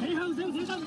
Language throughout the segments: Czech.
你向好谁喊的上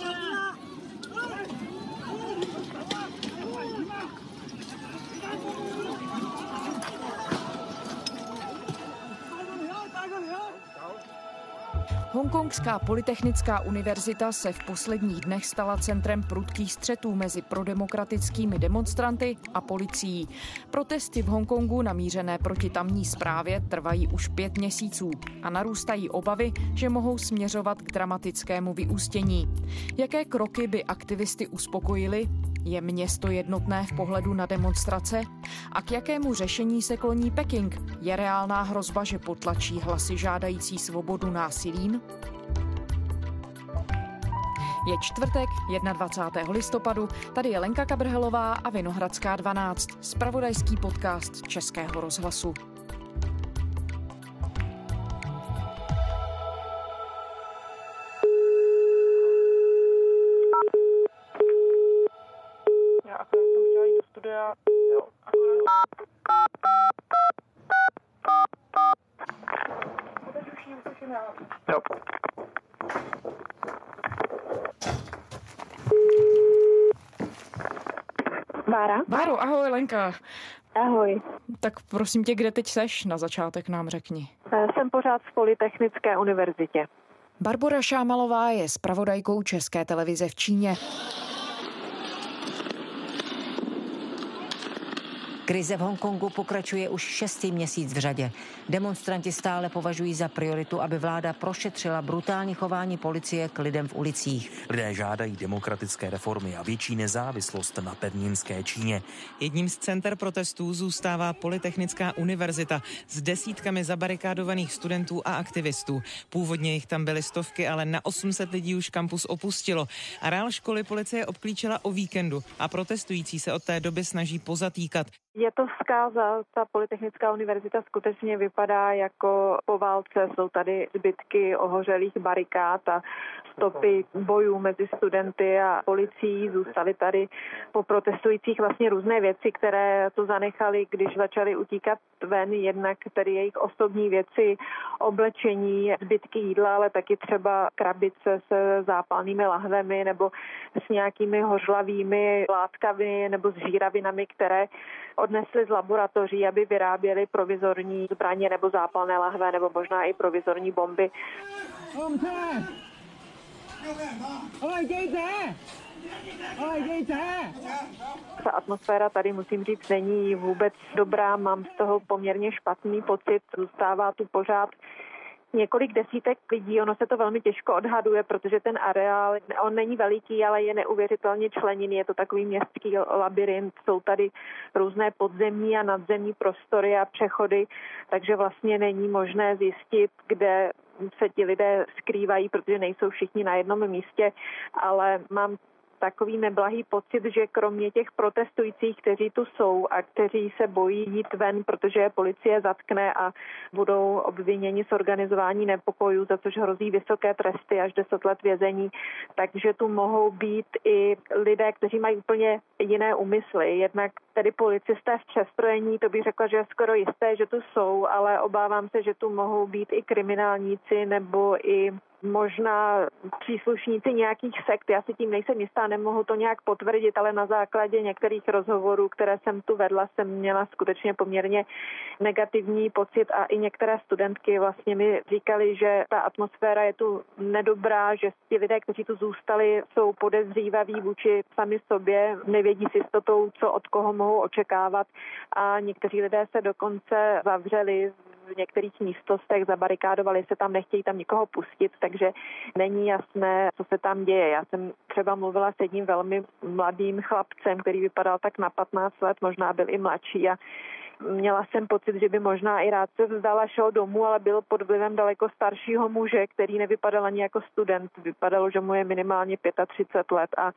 Hongkongská polytechnická univerzita se v posledních dnech stala centrem prudkých střetů mezi prodemokratickými demonstranty a policií. Protesty v Hongkongu namířené proti tamní zprávě trvají už pět měsíců a narůstají obavy, že mohou směřovat k dramatickému vyústění. Jaké kroky by aktivisty uspokojily? Je město jednotné v pohledu na demonstrace? A k jakému řešení se kloní Peking? Je reálná hrozba, že potlačí hlasy žádající svobodu násilím? Je čtvrtek, 21. listopadu, tady je Lenka Kabrhelová a Vinohradská 12, spravodajský podcast Českého rozhlasu. Bára. Báro, ahoj Lenka. Ahoj. Tak prosím tě, kde teď seš? Na začátek nám řekni. Eh, jsem pořád v Polytechnické univerzitě. Barbora Šámalová je spravodajkou České televize v Číně. Krize v Hongkongu pokračuje už šestý měsíc v řadě. Demonstranti stále považují za prioritu, aby vláda prošetřila brutální chování policie k lidem v ulicích. Lidé žádají demokratické reformy a větší nezávislost na pevninské Číně. Jedním z center protestů zůstává Polytechnická univerzita s desítkami zabarikádovaných studentů a aktivistů. Původně jich tam byly stovky, ale na 800 lidí už kampus opustilo. Areál školy policie obklíčila o víkendu a protestující se od té doby snaží pozatýkat. Je to zkáza, ta Polytechnická univerzita skutečně vypadá jako po válce. Jsou tady zbytky ohořelých barikád a stopy bojů mezi studenty a policií. Zůstaly tady po protestujících vlastně různé věci, které to zanechali, když začali utíkat ven, jednak tedy jejich osobní věci, oblečení, zbytky jídla, ale taky třeba krabice se zápalnými lahvemi nebo s nějakými hořlavými látkami nebo s žíravinami, které odnesli z laboratoří, aby vyráběli provizorní zbraně nebo zápalné lahve nebo možná i provizorní bomby. Ta atmosféra tady, musím říct, není vůbec dobrá, mám z toho poměrně špatný pocit, zůstává tu pořád několik desítek lidí, ono se to velmi těžko odhaduje, protože ten areál, on není veliký, ale je neuvěřitelně členěný, je to takový městský labirint, jsou tady různé podzemní a nadzemní prostory a přechody, takže vlastně není možné zjistit, kde se ti lidé skrývají, protože nejsou všichni na jednom místě, ale mám takový neblahý pocit, že kromě těch protestujících, kteří tu jsou a kteří se bojí jít ven, protože je policie zatkne a budou obviněni z organizování nepokojů, za což hrozí vysoké tresty až 10 let vězení, takže tu mohou být i lidé, kteří mají úplně jiné úmysly. Jednak tedy policisté v přestrojení, to bych řekla, že je skoro jisté, že tu jsou, ale obávám se, že tu mohou být i kriminálníci nebo i možná příslušníci nějakých sekt. Já si tím nejsem jistá, nemohu to nějak potvrdit, ale na základě některých rozhovorů, které jsem tu vedla, jsem měla skutečně poměrně negativní pocit a i některé studentky vlastně mi říkali, že ta atmosféra je tu nedobrá, že ti lidé, kteří tu zůstali, jsou podezřívaví vůči sami sobě, nevědí s jistotou, co od koho mohou očekávat a někteří lidé se dokonce zavřeli v některých místnostech, zabarikádovali se tam, nechtějí tam nikoho pustit, takže není jasné, co se tam děje. Já jsem třeba mluvila s jedním velmi mladým chlapcem, který vypadal tak na 15 let, možná byl i mladší a Měla jsem pocit, že by možná i rád se vzdala, šel domů, ale byl pod vlivem daleko staršího muže, který nevypadal ani jako student. Vypadalo, že mu je minimálně 35 let a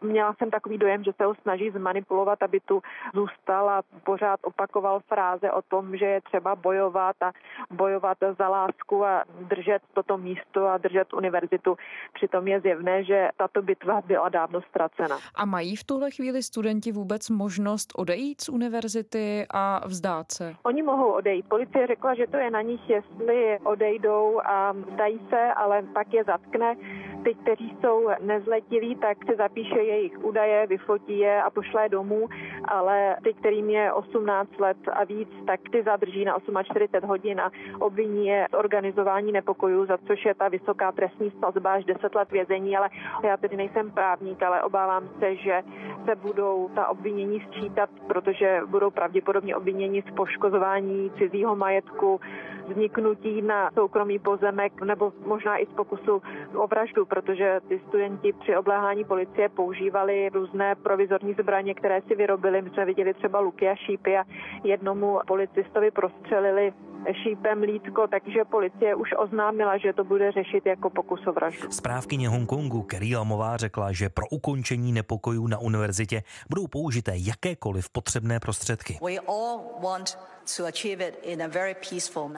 měla jsem takový dojem, že se ho snaží zmanipulovat, aby tu zůstal a pořád opakoval fráze o tom, že je třeba bojovat a bojovat za lásku a držet toto místo a držet univerzitu. Přitom je zjevné, že tato bitva byla dávno ztracena. A mají v tuhle chvíli studenti vůbec možnost odejít z univerzity a vzdát se? Oni mohou odejít. Policie řekla, že to je na nich, jestli odejdou a vzdají se, ale pak je zatkne. Ty, kteří jsou nezletilí, tak se zapíše jejich údaje, vyfotí je a pošle domů, ale ty, kterým je 18 let a víc, tak ty zadrží na 48 hodin a obviní je z organizování nepokojů, za což je ta vysoká trestní sazba až 10 let vězení, ale já tedy nejsem právník, ale obávám se, že se budou ta obvinění sčítat, protože budou pravděpodobně obviněni z poškozování cizího majetku, vzniknutí na soukromý pozemek nebo možná i z pokusu o vraždu, protože ty studenti při obléhání policie používali různé provizorní zbraně, které si vyrobili. My jsme viděli třeba luky a šípy a jednomu policistovi prostřelili šípem lítko, takže policie už oznámila, že to bude řešit jako pokus o vraždu. Správkyně Hongkongu Kerry Lamová řekla, že pro ukončení nepokojů na univerzitě budou použité jakékoliv potřebné prostředky.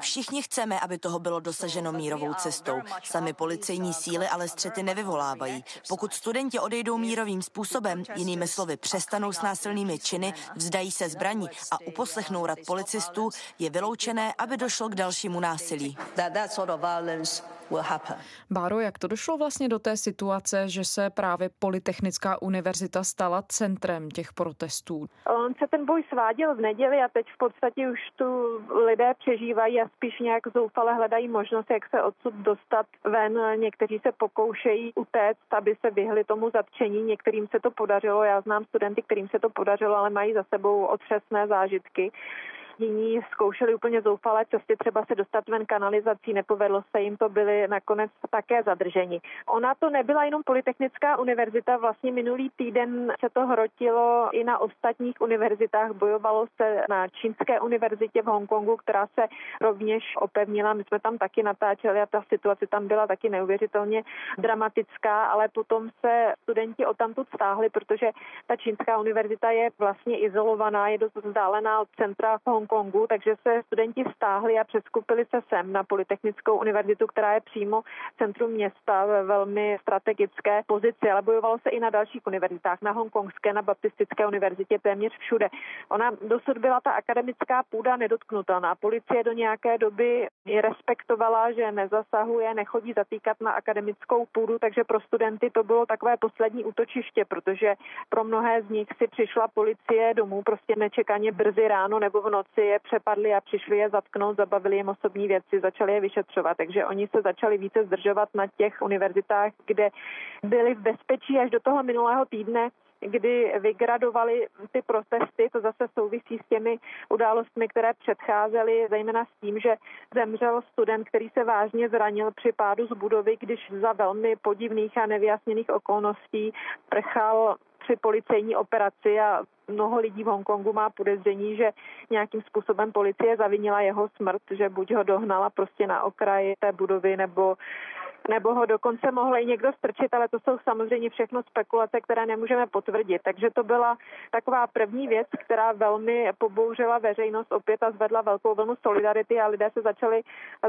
Všichni chceme, aby toho bylo dosaženo mírovou cestou. Sami policejní síly ale střety nevyvolávají. Pokud studenti odejdou mírovým způsobem, jinými slovy přestanou s násilnými činy, vzdají se zbraní a uposlechnou rad policistů, je vyloučené, aby došlo k dalšímu násilí. Báro, jak to došlo vlastně do té situace, že se právě Polytechnická univerzita stala centrem těch protestů? On se ten boj sváděl v neděli a teď v podstatě už tu lidé přežívají a spíš nějak zoufale hledají možnost, jak se odsud dostat ven. Někteří se pokoušejí utéct, aby se vyhli tomu zatčení. Některým se to podařilo. Já znám studenty, kterým se to podařilo, ale mají za sebou otřesné zážitky jiní zkoušeli úplně zoufalé cesty, třeba se dostat ven kanalizací, nepovedlo se jim to, byli nakonec také zadrženi. Ona to nebyla jenom Polytechnická univerzita, vlastně minulý týden se to hrotilo i na ostatních univerzitách, bojovalo se na Čínské univerzitě v Hongkongu, která se rovněž opevnila. My jsme tam taky natáčeli a ta situace tam byla taky neuvěřitelně dramatická, ale potom se studenti o tamtud stáhli, protože ta Čínská univerzita je vlastně izolovaná, je dost vzdálená od centra Hongkongu Hongkongu, takže se studenti stáhli a přeskupili se sem na Polytechnickou univerzitu, která je přímo v centru města ve velmi strategické pozici, ale bojovalo se i na dalších univerzitách, na Hongkongské, na Baptistické univerzitě, téměř všude. Ona dosud byla ta akademická půda nedotknutelná. Policie do nějaké doby respektovala, že nezasahuje, nechodí zatýkat na akademickou půdu, takže pro studenty to bylo takové poslední útočiště, protože pro mnohé z nich si přišla policie domů prostě nečekaně brzy ráno nebo v noci je přepadli a přišli je zatknout, zabavili jim osobní věci, začali je vyšetřovat. Takže oni se začali více zdržovat na těch univerzitách, kde byli v bezpečí až do toho minulého týdne, kdy vygradovali ty protesty, to zase souvisí s těmi událostmi, které předcházely, zejména s tím, že zemřel student, který se vážně zranil při pádu z budovy, když za velmi podivných a nevyjasněných okolností prchal při policejní operaci a mnoho lidí v Hongkongu má podezření, že nějakým způsobem policie zavinila jeho smrt, že buď ho dohnala prostě na okraji té budovy, nebo nebo ho dokonce mohl i někdo strčit, ale to jsou samozřejmě všechno spekulace, které nemůžeme potvrdit. Takže to byla taková první věc, která velmi pobouřila veřejnost opět a zvedla velkou vlnu solidarity a lidé se začali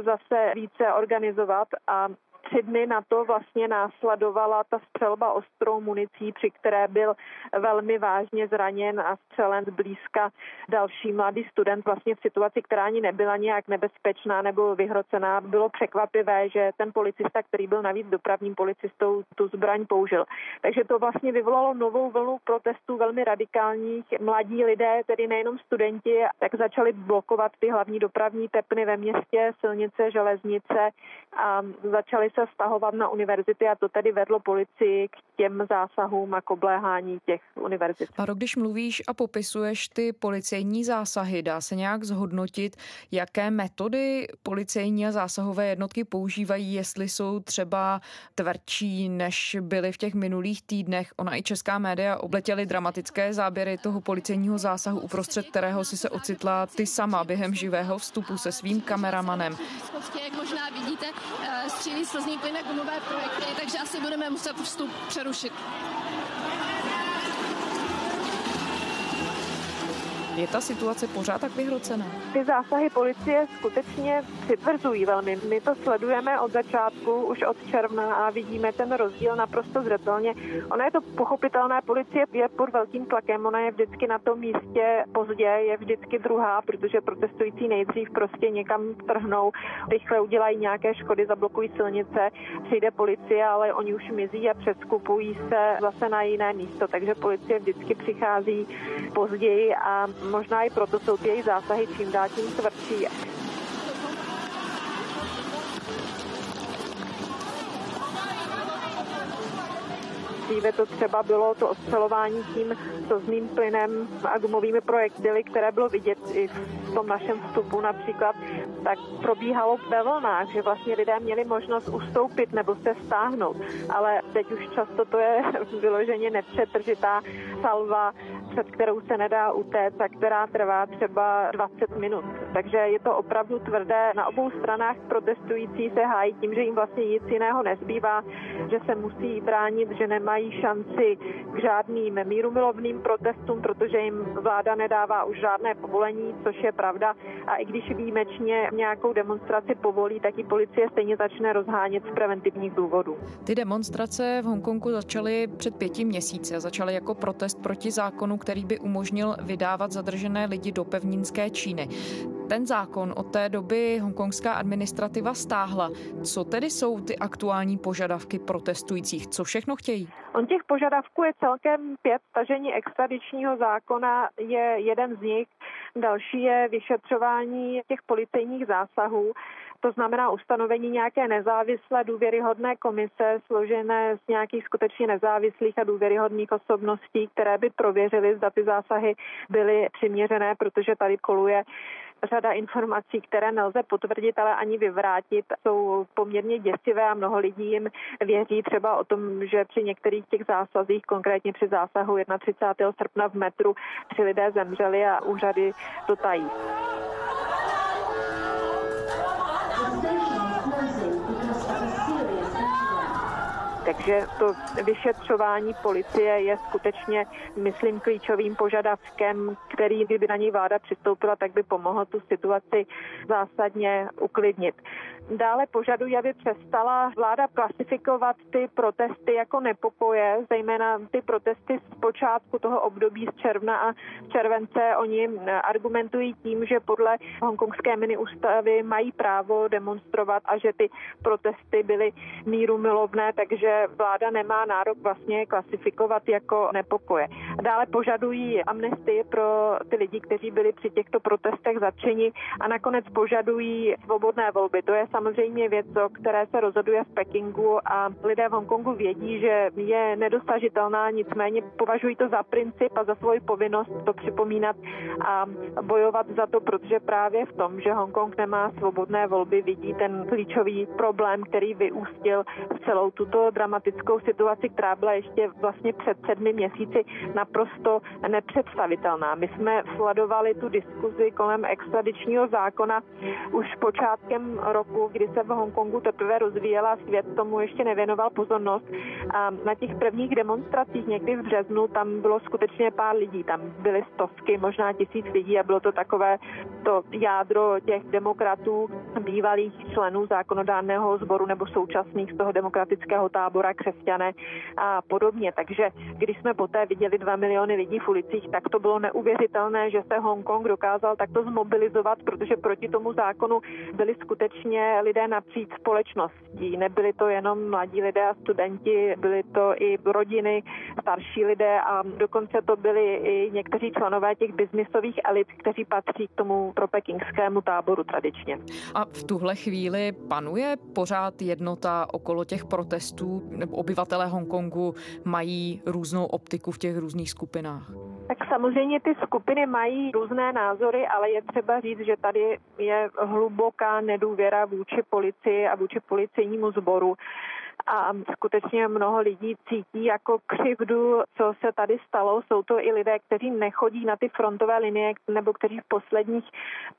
zase více organizovat a tři dny na to vlastně následovala ta střelba ostrou municí, při které byl velmi vážně zraněn a střelen zblízka další mladý student vlastně v situaci, která ani nebyla nějak nebezpečná nebo vyhrocená. Bylo překvapivé, že ten policista, který byl navíc dopravním policistou, tu zbraň použil. Takže to vlastně vyvolalo novou vlnu protestů velmi radikálních. Mladí lidé, tedy nejenom studenti, tak začali blokovat ty hlavní dopravní tepny ve městě, silnice, železnice a začali se stahovat na univerzity a to tedy vedlo policii k těm zásahům a k obléhání těch univerzit. Paro, když mluvíš a popisuješ ty policejní zásahy, dá se nějak zhodnotit, jaké metody policejní a zásahové jednotky používají, jestli jsou třeba tvrdší, než byly v těch minulých týdnech. Ona i česká média obletěly dramatické záběry toho policejního zásahu, uprostřed kterého si se ocitla ty sama během živého vstupu se svým kameramanem. Jak možná vidíte, eh, střílí slzný plyn a gumové projekty, takže asi budeme muset vstup Тарушик. Je ta situace pořád tak vyhrocená? Ty zásahy policie skutečně přitvrzují velmi. My to sledujeme od začátku, už od června a vidíme ten rozdíl naprosto zřetelně. Ona je to pochopitelné, policie je pod velkým tlakem, ona je vždycky na tom místě pozdě, je vždycky druhá, protože protestující nejdřív prostě někam trhnou, rychle udělají nějaké škody, zablokují silnice, přijde policie, ale oni už mizí a přeskupují se zase na jiné místo, takže policie vždycky přichází později a možná i proto jsou ty její zásahy čím dál tím tvrdší. Dříve to třeba bylo to ostřelování tím slzným plynem a gumovými projektily, které bylo vidět i v tom našem vstupu například, tak probíhalo ve vlnách, že vlastně lidé měli možnost ustoupit nebo se stáhnout. Ale teď už často to je vyloženě nepřetržitá salva, před kterou se nedá utéct a která trvá třeba 20 minut. Takže je to opravdu tvrdé. Na obou stranách protestující se hájí tím, že jim vlastně nic jiného nezbývá, že se musí bránit, že nemají šanci k žádným mírumilovným protestům, protože jim vláda nedává už žádné povolení, což je pravda. A i když výjimečně nějakou demonstraci povolí, tak i policie stejně začne rozhánět z preventivních důvodů. Ty demonstrace v Hongkongu začaly před pěti měsíci a začaly jako protest proti zákonu, který by umožnil vydávat zadržené lidi do pevninské Číny. Ten zákon od té doby hongkongská administrativa stáhla. Co tedy jsou ty aktuální požadavky protestujících? Co všechno chtějí? On těch požadavků je celkem pět. Stažení extradičního zákona je jeden z nich. Další je vyšetřování těch policejních zásahů. To znamená ustanovení nějaké nezávislé důvěryhodné komise složené z nějakých skutečně nezávislých a důvěryhodných osobností, které by prověřily, zda ty zásahy byly přiměřené, protože tady koluje řada informací, které nelze potvrdit, ale ani vyvrátit, jsou poměrně děsivé a mnoho lidí jim věří třeba o tom, že při některých těch zásazích, konkrétně při zásahu 31. srpna v metru, tři lidé zemřeli a úřady to tají. Takže to vyšetřování policie je skutečně, myslím, klíčovým požadavkem, který kdyby na ní vláda přistoupila, tak by pomohlo tu situaci zásadně uklidnit. Dále požadují, aby přestala vláda klasifikovat ty protesty jako nepokoje, zejména ty protesty z počátku toho období z června a července. Oni argumentují tím, že podle hongkongské mini ústavy mají právo demonstrovat a že ty protesty byly míru milovné, takže vláda nemá nárok vlastně klasifikovat jako nepokoje. Dále požadují amnestii pro ty lidi, kteří byli při těchto protestech zatčeni a nakonec požadují svobodné volby. To je samozřejmě věc, o které se rozhoduje v Pekingu a lidé v Hongkongu vědí, že je nedosažitelná, nicméně považují to za princip a za svoji povinnost to připomínat a bojovat za to, protože právě v tom, že Hongkong nemá svobodné volby, vidí ten klíčový problém, který vyústil v celou tuto dramatickou situaci, která byla ještě vlastně před sedmi měsíci naprosto nepředstavitelná. My jsme sledovali tu diskuzi kolem extradičního zákona už počátkem roku kdy se v Hongkongu teprve rozvíjela, svět tomu ještě nevěnoval pozornost. A na těch prvních demonstracích někdy v březnu tam bylo skutečně pár lidí, tam byly stovky, možná tisíc lidí a bylo to takové to jádro těch demokratů, bývalých členů zákonodárného sboru nebo současných z toho demokratického tábora, křesťané a podobně. Takže když jsme poté viděli dva miliony lidí v ulicích, tak to bylo neuvěřitelné, že se Hongkong dokázal takto zmobilizovat, protože proti tomu zákonu byli skutečně lidé napříč společností. Nebyli to jenom mladí lidé a studenti, byli to i rodiny, starší lidé a dokonce to byli i někteří členové těch biznisových elit, kteří patří k tomu propekingskému táboru tradičně. A v tuhle chvíli panuje pořád jednota okolo těch protestů, nebo obyvatelé Hongkongu mají různou optiku v těch různých skupinách? Tak samozřejmě ty skupiny mají různé názory, ale je třeba říct, že tady je hluboká nedůvěra vůči policii a vůči policejnímu sboru a skutečně mnoho lidí cítí jako křivdu, co se tady stalo. Jsou to i lidé, kteří nechodí na ty frontové linie nebo kteří v posledních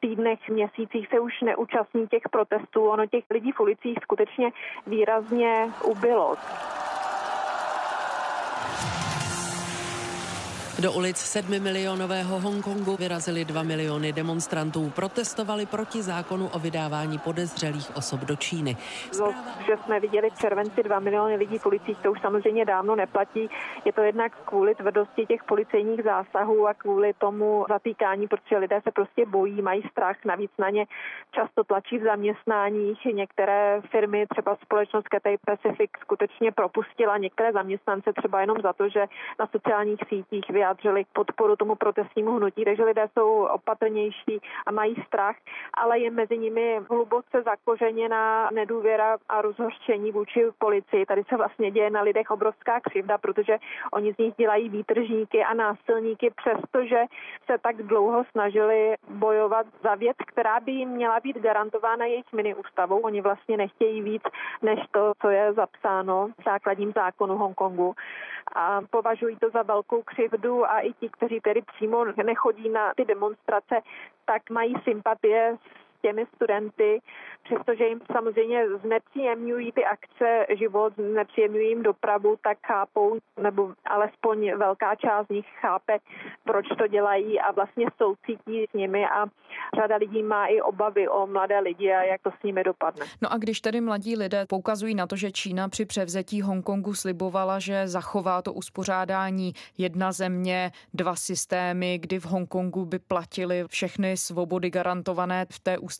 týdnech, měsících se už neúčastní těch protestů. Ono těch lidí v ulicích skutečně výrazně ubylo. Do ulic sedmimilionového Hongkongu vyrazili dva miliony demonstrantů. Protestovali proti zákonu o vydávání podezřelých osob do Číny. Zpráva... Že jsme viděli v červenci dva miliony lidí v ulicích, to už samozřejmě dávno neplatí. Je to jednak kvůli tvrdosti těch policejních zásahů a kvůli tomu zatýkání, protože lidé se prostě bojí, mají strach, navíc na ně často tlačí v zaměstnáních. Některé firmy, třeba společnost Cathay Pacific, skutečně propustila některé zaměstnance třeba jenom za to, že na sociálních sítích vyjádřili podporu tomu protestnímu hnutí, takže lidé jsou opatrnější a mají strach, ale je mezi nimi hluboce zakořeněná nedůvěra a rozhořčení vůči policii. Tady se vlastně děje na lidech obrovská křivda, protože oni z nich dělají výtržníky a násilníky, přestože se tak dlouho snažili bojovat za věc, která by jim měla být garantována jejich mini ústavou. Oni vlastně nechtějí víc než to, co je zapsáno v základním zákonu Hongkongu a považují to za velkou křivdu a i ti, kteří tedy přímo nechodí na ty demonstrace, tak mají sympatie s těmi studenty, přestože jim samozřejmě znepříjemňují ty akce život, znepříjemňují jim dopravu, tak chápou, nebo alespoň velká část z nich chápe, proč to dělají a vlastně soucítí s nimi a řada lidí má i obavy o mladé lidi a jak to s nimi dopadne. No a když tedy mladí lidé poukazují na to, že Čína při převzetí Hongkongu slibovala, že zachová to uspořádání jedna země, dva systémy, kdy v Hongkongu by platily všechny svobody garantované v té ústavě.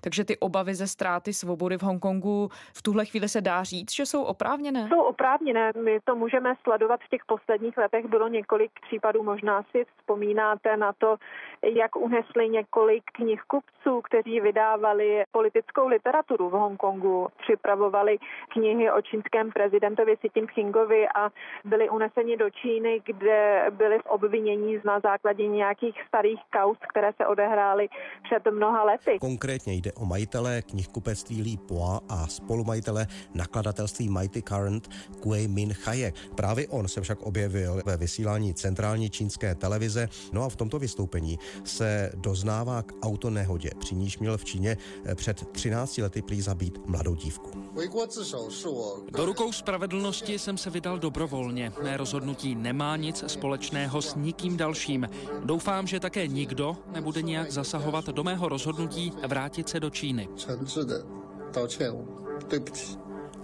Takže ty obavy ze ztráty svobody v Hongkongu v tuhle chvíli se dá říct, že jsou oprávněné? Jsou oprávněné. My to můžeme sledovat v těch posledních letech. Bylo několik případů, možná si vzpomínáte na to, jak unesli několik knihkupců, kteří vydávali politickou literaturu v Hongkongu, připravovali knihy o čínském prezidentovi Xi Jinpingovi a byli uneseni do Číny, kde byli v obvinění na základě nějakých starých kaus, které se odehrály před mnoha lety. Konkrétně jde o majitele knihkupectví Li Poa a spolumajitele nakladatelství Mighty Current Kuei Min Chaye. Právě on se však objevil ve vysílání centrální čínské televize. No a v tomto vystoupení se doznává k autonehodě, při níž měl v Číně eh, před 13 lety prý zabít mladou dívku. Do rukou spravedlnosti jsem se vydal dobrovolně. Mé rozhodnutí nemá nic společného s nikým dalším. Doufám, že také nikdo nebude nějak zasahovat do mého rozhodnutí vrátit se do Číny.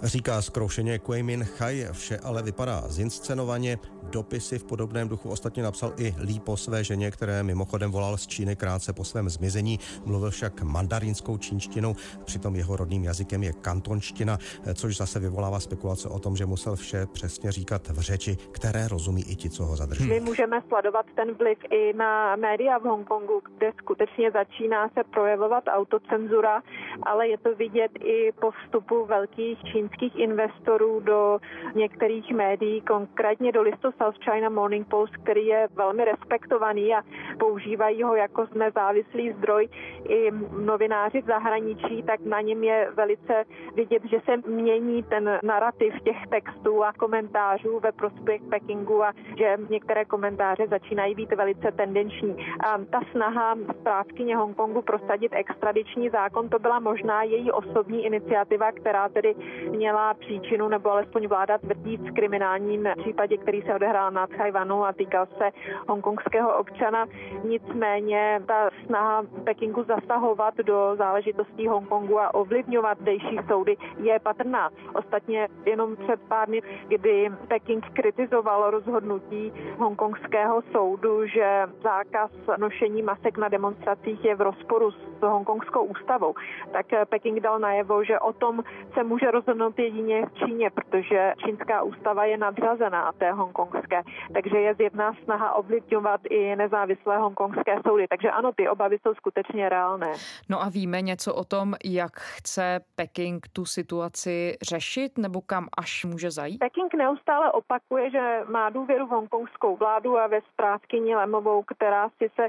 Říká zkroušeně Kuemin Chai, vše ale vypadá zinscenovaně. Dopisy v podobném duchu ostatně napsal i Lí po své ženě, které mimochodem volal z Číny krátce po svém zmizení. Mluvil však mandarínskou čínštinou, přitom jeho rodným jazykem je kantonština, což zase vyvolává spekulace o tom, že musel vše přesně říkat v řeči, které rozumí i ti, co ho zadrží. My můžeme sledovat ten vliv i na média v Hongkongu, kde skutečně začíná se projevovat autocenzura, ale je to vidět i po vstupu velkých čínských investorů do některých médií, konkrétně do listu South China Morning Post, který je velmi respektovaný a používají ho jako nezávislý zdroj i novináři v zahraničí, tak na něm je velice vidět, že se mění ten narrativ těch textů a komentářů ve prospěch Pekingu a že některé komentáře začínají být velice tendenční. A ta snaha správkyně Hongkongu prosadit extradiční zákon, to byla možná její osobní iniciativa, která tedy měla příčinu, nebo alespoň vláda tvrdí v kriminálním případě, který se odehrál na Tchajvanu a týkal se hongkongského občana. Nicméně ta snaha Pekingu zasahovat do záležitostí Hongkongu a ovlivňovat dejší soudy je patrná. Ostatně jenom před pár dny, kdy Peking kritizoval rozhodnutí hongkongského soudu, že zákaz nošení masek na demonstracích je v rozporu s hongkongskou ústavou, tak Peking dal najevo, že o tom se může rozhodnout jedině v Číně, protože čínská ústava je nadřazená té hongkongské. Takže je zjevná snaha ovlivňovat i nezávislé hongkongské soudy. Takže ano, ty obavy jsou skutečně reálné. No a víme něco o tom, jak chce Peking tu situaci řešit nebo kam až může zajít? Peking neustále opakuje, že má důvěru v hongkongskou vládu a ve správkyni Lemovou, která si se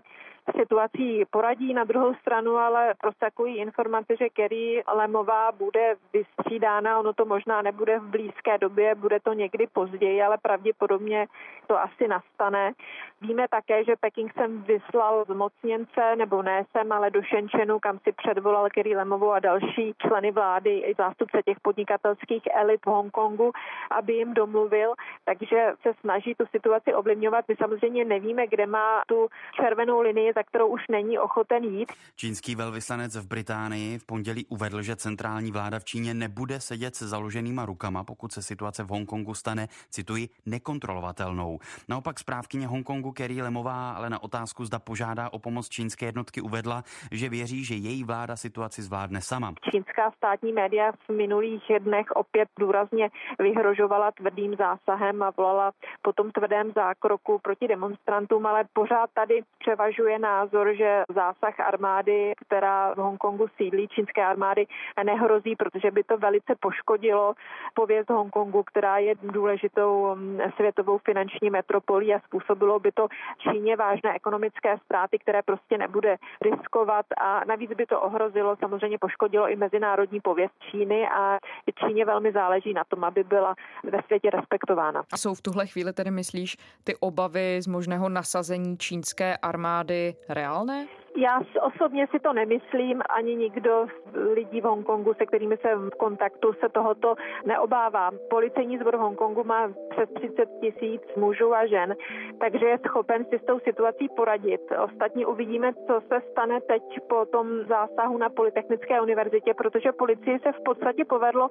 situací poradí. Na druhou stranu ale prosakují informace, že Kerry Lemová bude vystřídána. Ono to možná nebude v blízké době, bude to někdy později, ale pravděpodobně to asi nastane. Víme také, že Peking sem vyslal zmocněnce, nebo ne sem, ale do Shenzhenu, kam si předvolal Kerry Lemovou a další členy vlády i zástupce těch podnikatelských elit v Hongkongu, aby jim domluvil. Takže se snaží tu situaci ovlivňovat. My samozřejmě nevíme, kde má tu červenou linii, za kterou už není ochoten jít. Čínský velvyslanec v Británii v pondělí uvedl, že centrální vláda v Číně nebude sedět se založenýma rukama, pokud se situace v Hongkongu stane, cituji, nekontrolovatelnou. Naopak zprávkyně Hongkongu Kerry Lemová ale na otázku, zda požádá o pomoc čínské jednotky, uvedla, že věří, že její vláda situaci zvládne sama. Čínská státní média v minulých dnech opět důrazně vyhrožovala tvrdým zásahem a volala po tom tvrdém zákroku proti demonstrantům, ale pořád tady převažuje názor, že zásah armády, která v Hongkongu sídlí, čínské armády, nehrozí, protože by to velice poškodilo pověst Hongkongu, která je důležitou mm, světovou finanční metropolí a způsobilo by to Číně vážné ekonomické ztráty, které prostě nebude riskovat a navíc by to ohrozilo, samozřejmě poškodilo i mezinárodní pověst Číny a Číně velmi záleží na tom, aby byla ve světě respektována. A jsou v tuhle chvíli tedy myslíš ty obavy z možného nasazení čínské armády reálné? Já osobně si to nemyslím, ani nikdo z lidí v Hongkongu, se kterými jsem v kontaktu, se tohoto neobává. Policejní sbor v Hongkongu má přes 30 tisíc mužů a žen, takže je schopen si s tou situací poradit. Ostatně uvidíme, co se stane teď po tom zásahu na Polytechnické univerzitě, protože policii se v podstatě povedlo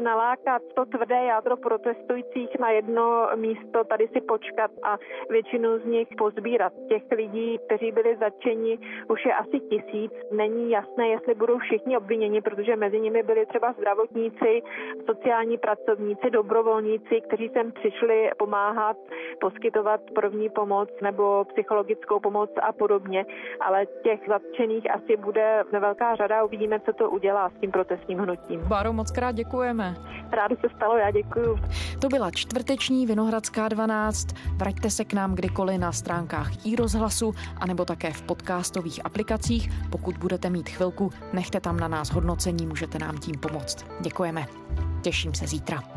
nalákat to tvrdé jádro protestujících na jedno místo, tady si počkat a většinu z nich pozbírat. Těch lidí, kteří byli začeni už je asi tisíc. Není jasné, jestli budou všichni obviněni, protože mezi nimi byli třeba zdravotníci, sociální pracovníci, dobrovolníci, kteří sem přišli pomáhat, poskytovat první pomoc nebo psychologickou pomoc a podobně. Ale těch zatčených asi bude velká řada. Uvidíme, co to udělá s tím protestním hnutím. Báro, moc krát děkujeme. Rádo se stalo, já děkuju. To byla čtvrteční Vinohradská 12. Vraťte se k nám kdykoliv na stránkách i rozhlasu, anebo také v podcastových mobilních aplikacích. Pokud budete mít chvilku, nechte tam na nás hodnocení, můžete nám tím pomoct. Děkujeme. Těším se zítra.